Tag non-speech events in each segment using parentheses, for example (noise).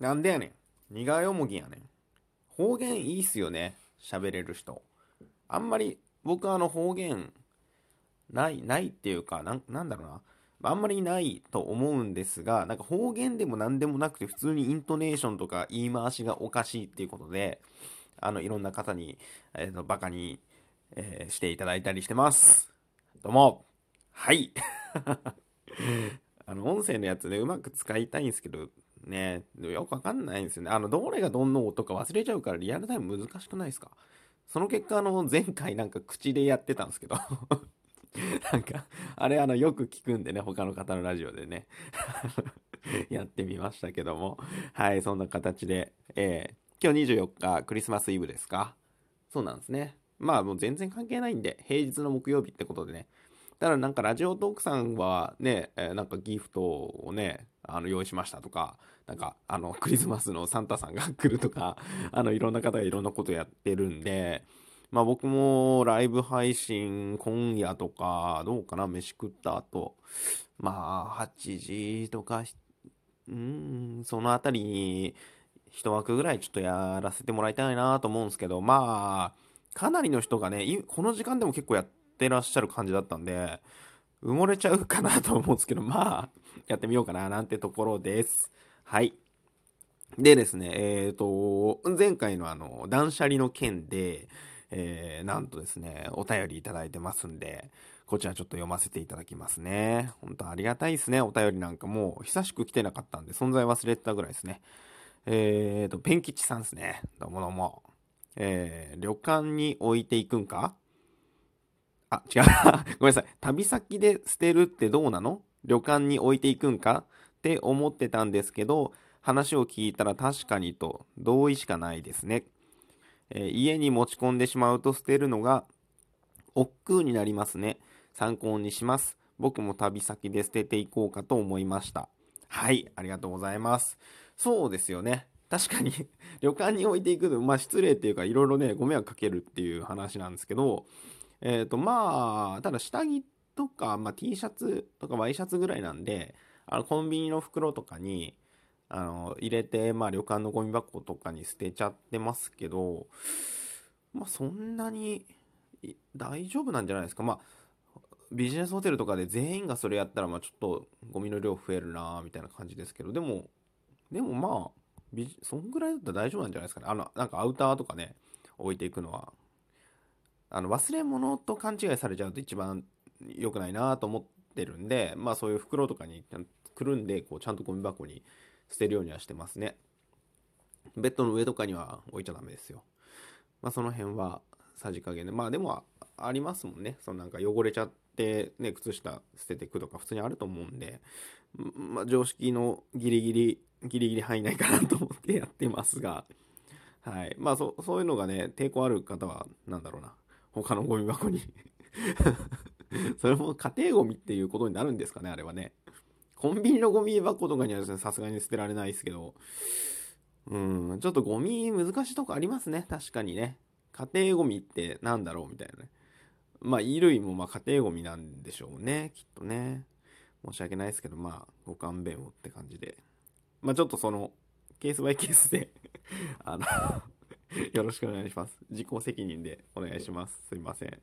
なんでやねん。苦いおもぎやねん。方言いいっすよね。喋れる人。あんまり、僕あの方言、ない、ないっていうか、なん、なんだろうな。あんまりないと思うんですが、なんか方言でも何でもなくて、普通にイントネーションとか言い回しがおかしいっていうことで、あの、いろんな方に、えっ、ー、と、バカに、えー、していただいたりしてます。どうも。はい。(laughs) あの、音声のやつでうまく使いたいんですけど、ね、よくわかんないんですよね。あの、どれがどんの音か忘れちゃうからリアルタイム難しくないですか？その結果、あの、前回なんか口でやってたんですけど (laughs) なんか、あれあの、よく聞くんでね、他の方のラジオでね (laughs) やってみましたけども。はい、そんな形で、えー、今日24日、クリスマスイブですか？そうなんですね。まあもう全然関係ないんで、平日の木曜日ってことでね。ただなんかラジオトークさんはね、えー、なんかギフトをね、あの用意しましたとか、なんかあのクリスマスのサンタさんが来るとか、(laughs) あのいろんな方がいろんなことやってるんで、まあ僕もライブ配信今夜とか、どうかな、飯食った後、まあ8時とか、うん、そのあたりに一枠ぐらいちょっとやらせてもらいたいなと思うんですけど、まあ、かなりの人がね、この時間でも結構やってらっしゃる感じだったんで、埋もれちゃうかなと思うんですけど、まあ、やってみようかななんてところです。はい。でですね、えっ、ー、と、前回のあの、断捨離の件で、えー、なんとですね、お便りいただいてますんで、こちらちょっと読ませていただきますね。本当ありがたいですね、お便りなんかもう久しく来てなかったんで、存在忘れてたぐらいですね。えーと、ペン吉さんですね。どうもどうも。えー、旅館に置いていくんか？あ、違う。(laughs) ごめんなさい。旅先で捨てるってどうなの？旅館に置いていくんか？って思ってたんですけど、話を聞いたら確かにと同意しかないですね。えー、家に持ち込んでしまうと捨てるのが億劫になりますね。参考にします。僕も旅先で捨てていこうかと思いました。はい、ありがとうございます。そうですよね。確かに (laughs) 旅館に置いていくの、まあ失礼っていうか、いろいろね、ご迷惑かけるっていう話なんですけど、えっ、ー、と、まあ、ただ下着とか、まあ T シャツとかワイシャツぐらいなんで、あの、コンビニの袋とかに、あの、入れて、まあ旅館のゴミ箱とかに捨てちゃってますけど、まあそんなに大丈夫なんじゃないですか。まあ、ビジネスホテルとかで全員がそれやったら、まあちょっとゴミの量増えるなみたいな感じですけど、でも、でもまあ、そんぐらいだったら大丈夫なんじゃないですかね。あの、なんかアウターとかね、置いていくのは、あの、忘れ物と勘違いされちゃうと一番良くないなと思ってるんで、まあそういう袋とかにくるんで、こう、ちゃんとゴミ箱に捨てるようにはしてますね。ベッドの上とかには置いちゃダメですよ。まあその辺はさじ加減で。まあでもありますもんね。そのなんか汚れちゃってね、靴下捨てていくとか普通にあると思うんで、まあ常識のギリギリ、ギリギリ入んないかなと思ってやってますが、はい。まあそそういうのがね、抵抗ある方は、なんだろうな。他のゴミ箱に (laughs) それも家庭ゴミっていうことになるんですかね、あれはね。コンビニのゴミ箱とかには、さすがに捨てられないですけど、うん、ちょっとゴミ難しいとこありますね、確かにね。家庭ゴミってなんだろうみたいなね。まあ、衣類もまあ家庭ゴミなんでしょうね、きっとね。申し訳ないですけど、まあ、ご勘弁をって感じで。まあ、ちょっとその、ケースバイケースで (laughs) あのよろしくお願いします。自己責任でお願いします。すいません。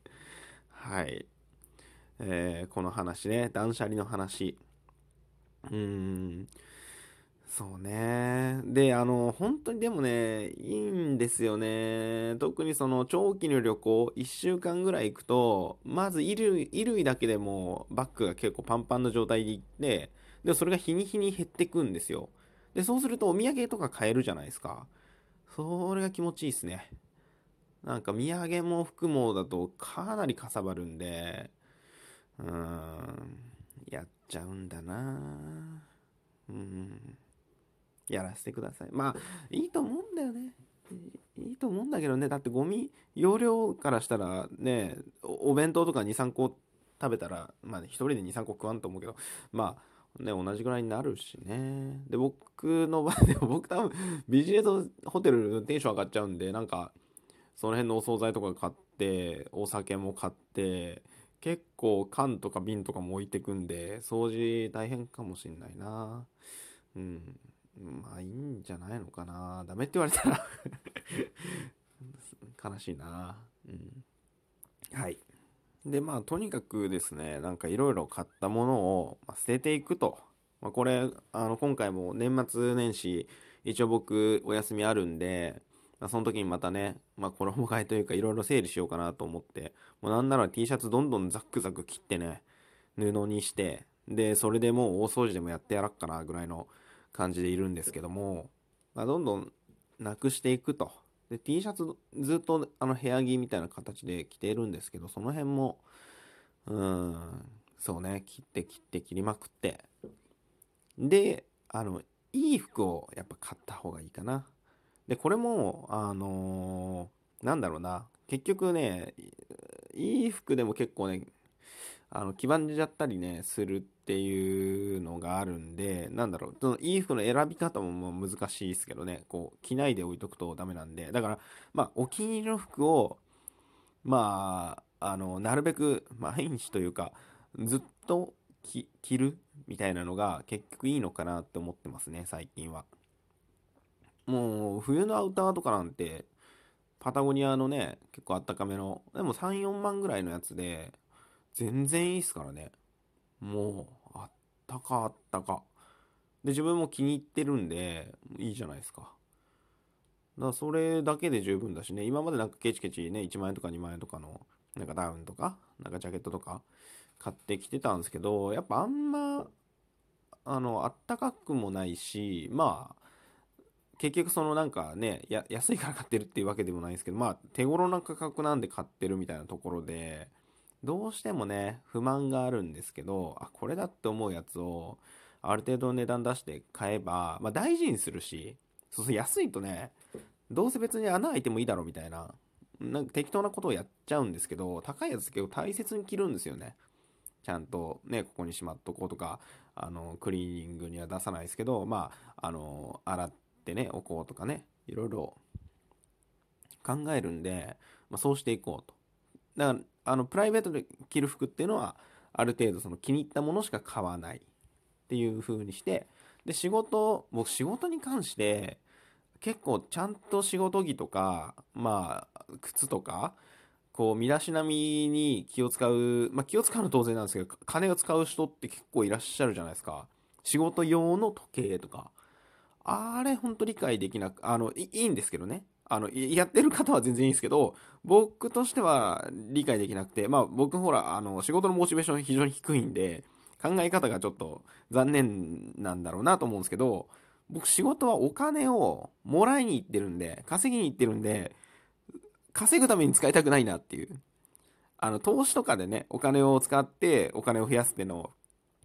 はい。えー、この話ね、断捨離の話。うん。そうね。で、あの、本当にでもね、いいんですよね。特にその長期の旅行、1週間ぐらい行くと、まず衣類、衣類だけでもバッグが結構パンパンの状態で行って、で、それが日に日に減ってくんですよ。で、そうするとお土産とか買えるじゃないですか。それが気持ちいいですね。なんか土産も服もだとかなりかさばるんで、うん、やっちゃうんだなうん。やらせてください。まあ、いいと思うんだよね。いいと思うんだけどね。だってゴミ、容量からしたらね、お弁当とか2、3個食べたら、まあ、1人で2、3個食わんと思うけど、まあ、ね、同じぐらいになるしね。で、僕の場合でも、(laughs) 僕多分、ビジネスホテルテンション上がっちゃうんで、なんか、その辺のお惣菜とか買って、お酒も買って、結構缶とか瓶とかも置いてくんで、掃除大変かもしんないな。うん。まあいいんじゃないのかな。ダメって言われたら (laughs) 悲しいな。うん。はい。で、まあとにかくですね、なんかいろいろ買ったものを捨てていくと。まあ、これ、あの、今回も年末年始、一応僕お休みあるんで、まあ、その時にまたね、まあ衣替えというかいろいろ整理しようかなと思って、もうなんなら T シャツどんどんザックザク切ってね、布にして、で、それでもう大掃除でもやってやらっかなぐらいの感じでいるんですけども、まあ、どんどんなくしていくと。で、T シャツずっとあの部屋着みたいな形で着ているんですけど、その辺も、うん、そうね、切って切って切りまくって。で、あの、いい服をやっぱ買った方がいいかな。で、これも、あのー、なんだろうな。結局ね、いい服でも結構ね、あの、黄ばんじゃったりね、するっていうのがあるんで、なんだろう、そのいい服の選び方ももう難しいですけどね、こう、着ないで置いとくとダメなんで、だから、まあ、お気に入りの服を、まあ、あの、なるべく毎日というか、ずっと着るみたいなのが結局いいのかなって思ってますね、最近は。もう、冬のアウターとかなんて、パタゴニアのね、結構あったかめの、でも3、4万ぐらいのやつで、全然いいっすからね。もう、あったかあったか。で、自分も気に入ってるんで、いいじゃないですか。だからそれだけで十分だしね、今までなんかケチケチね、1万円とか2万円とかの、なんかダウンとか、なんかジャケットとか買ってきてたんですけど、やっぱあんま、あの、あったかくもないし、まあ、結局そのなんかね、や安いから買ってるっていうわけでもないんですけど、まあ手頃な価格なんで買ってるみたいなところで、どうしてもね、不満があるんですけど、あ、これだって思うやつを、ある程度値段出して買えば、まあ大事にするし、そうそう、安いとね、どうせ別に穴開いてもいいだろみたいな、なんか適当なことをやっちゃうんですけど、高いやつ結構大切に着るんですよね。ちゃんとね、ここにしまっとこうとか、あの、クリーニングには出さないですけど、まあ、あの、洗っってね、おこうとかね、いろいろ考えるんで、まあ、そうしていこうと。だから、あの、プライベートで着る服っていうのは、ある程度その気に入ったものしか買わないっていう風にして、で、仕事、僕仕事に関して、結構ちゃんと仕事着とか、まあ、靴とか、こう、身だしなみに気を使う、まあ気を使うの当然なんですけど、金を使う人って結構いらっしゃるじゃないですか。仕事用の時計とか。あれ、ほんと理解できなく、あの、いいんですけどね。あの、やってる方は全然いいんですけど、僕としては理解できなくて、まあ僕ほら、あの、仕事のモチベーション非常に低いんで、考え方がちょっと残念なんだろうなと思うんですけど、僕仕事はお金をもらいに行ってるんで、稼ぎに行ってるんで、稼ぐために使いたくないなっていう。あの、投資とかでね、お金を使ってお金を増やすっていうの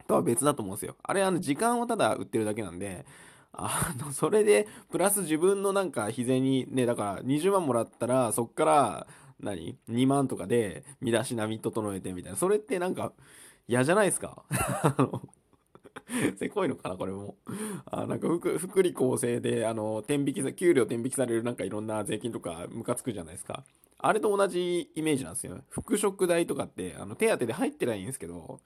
とは別だと思うんですよ。あれ、あの、時間をただ売ってるだけなんで、あの、それで、プラス自分のなんか、日銭ね、だから20万もらったら、そっから、何 ?2 万とかで、身だしなみ整えてみたいな。それってなんか、嫌じゃないですか？あの、せこいのかなこれも。あなんか福、福利厚生で、あの、天引きさ、給料天引きされるなんかいろんな税金とかムカつくじゃないですか。あれと同じイメージなんですよ。服飾代とかって、あの、手当で入ってないんですけど、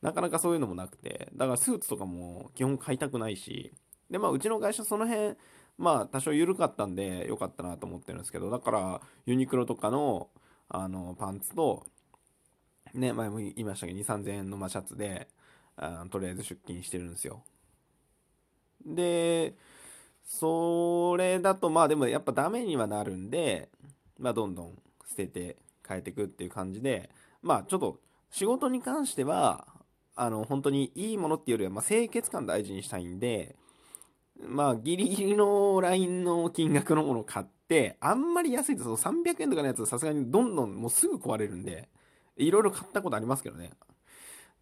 なかなかそういうのもなくて、だからスーツとかも基本買いたくないし、で、まあ、うちの会社その辺、まあ、多少緩かったんで、良かったなと思ってるんですけど、だから、ユニクロとかの、あの、パンツと、ね、前も言いましたけど、2、3000円のまシャツで、あとりあえず出勤してるんですよ。で、それだと、まあでもやっぱダメにはなるんで、まあどんどん捨てて変えていくっていう感じで、まあちょっと仕事に関しては、あの、本当にいいものっていうよりは、まあ清潔感大事にしたいんで、まあ、ギリギリのラインの金額のものを買って、あんまり安いと、その300円とかのやつ、さすがにどんどんもうすぐ壊れるんで、いろいろ買ったことありますけどね。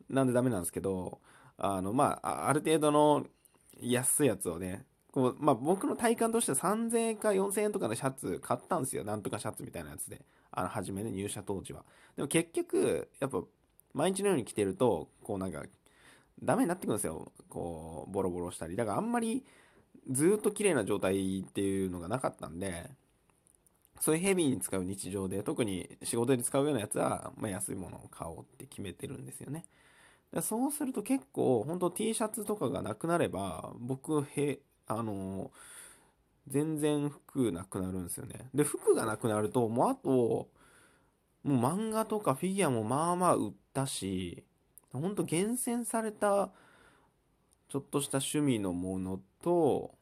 なんでダメなんですけど、あの、まあ、ある程度の安いやつをね、こう、まあ、僕の体感としては3000円か4000円とかのシャツ買ったんですよ。なんとかシャツみたいなやつで。あの、初めね、入社当時は。でも結局、やっぱ、毎日のように着てると、こうなんか、ダメになってくるんですよ。こう、ボロボロしたり。だからあんまり、ずっと綺麗な状態っていうのがなかったんで、そういうヘビーに使う日常で、特に仕事で使うようなやつは、まあ、安いものを買おうって決めてるんですよね。そうすると結構、本当 T シャツとかがなくなれば、僕、へ、あの全然服なくなるんですよね。で、服がなくなると、もうあと、もう漫画とかフィギュアもまあまあ売ったし、ほんと厳選された、ちょっとした趣味のものと、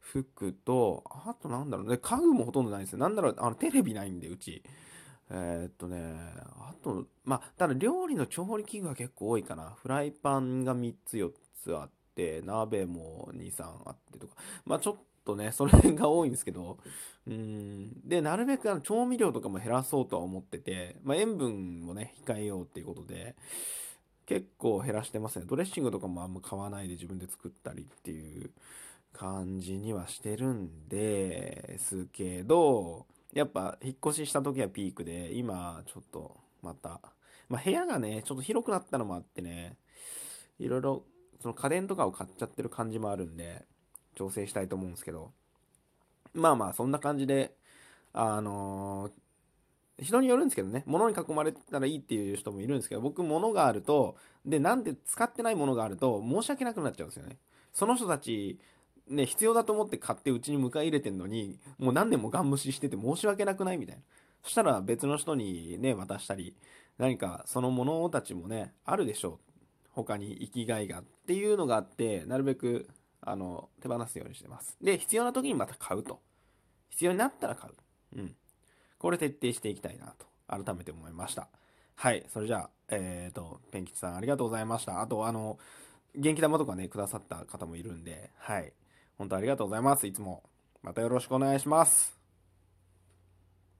服と、あとなんだろうね、家具もほとんどないんですよ。なんだろう、あの、テレビないんで、うち。えー、っとね、あと、まあ、ただ料理の調理器具が結構多いかな。フライパンが3つ4つあって、鍋も2、3あってとか。まあ、ちょっとね、それが多いんですけど、うん。で、なるべくあの調味料とかも減らそうとは思ってて、まあ、塩分もね、控えようっていうことで、結構減らしてますね。ドレッシングとかもあんま買わないで自分で作ったりっていう感じにはしてるんですけど、やっぱ引っ越しした時はピークで、今ちょっとまた、まあ、部屋がね、ちょっと広くなったのもあってね、いろいろその家電とかを買っちゃってる感じもあるんで、調整したいと思うんですけど、まあまあそんな感じで、あのー、人によるんですけどね、物に囲まれたらいいっていう人もいるんですけど、僕物があると、で、なんで使ってないものがあると申し訳なくなっちゃうんですよね。その人たちね、必要だと思って買ってうちに迎え入れてんのに、もう何年もガン無視してて申し訳なくないみたいな。そしたら別の人にね、渡したり、何かそのものたちもね、あるでしょう。他に生きがいがっていうのがあって、なるべく、あの、手放すようにしてます。で、必要な時にまた買うと。必要になったら買う。うん。これ徹底していきたいなと、改めて思いました。はい。それじゃあ、えっ、ー、と、ペンキさんありがとうございました。あと、あの、元気玉とかね、くださった方もいるんで、はい。本当ありがとうございます。いつも。またよろしくお願いします。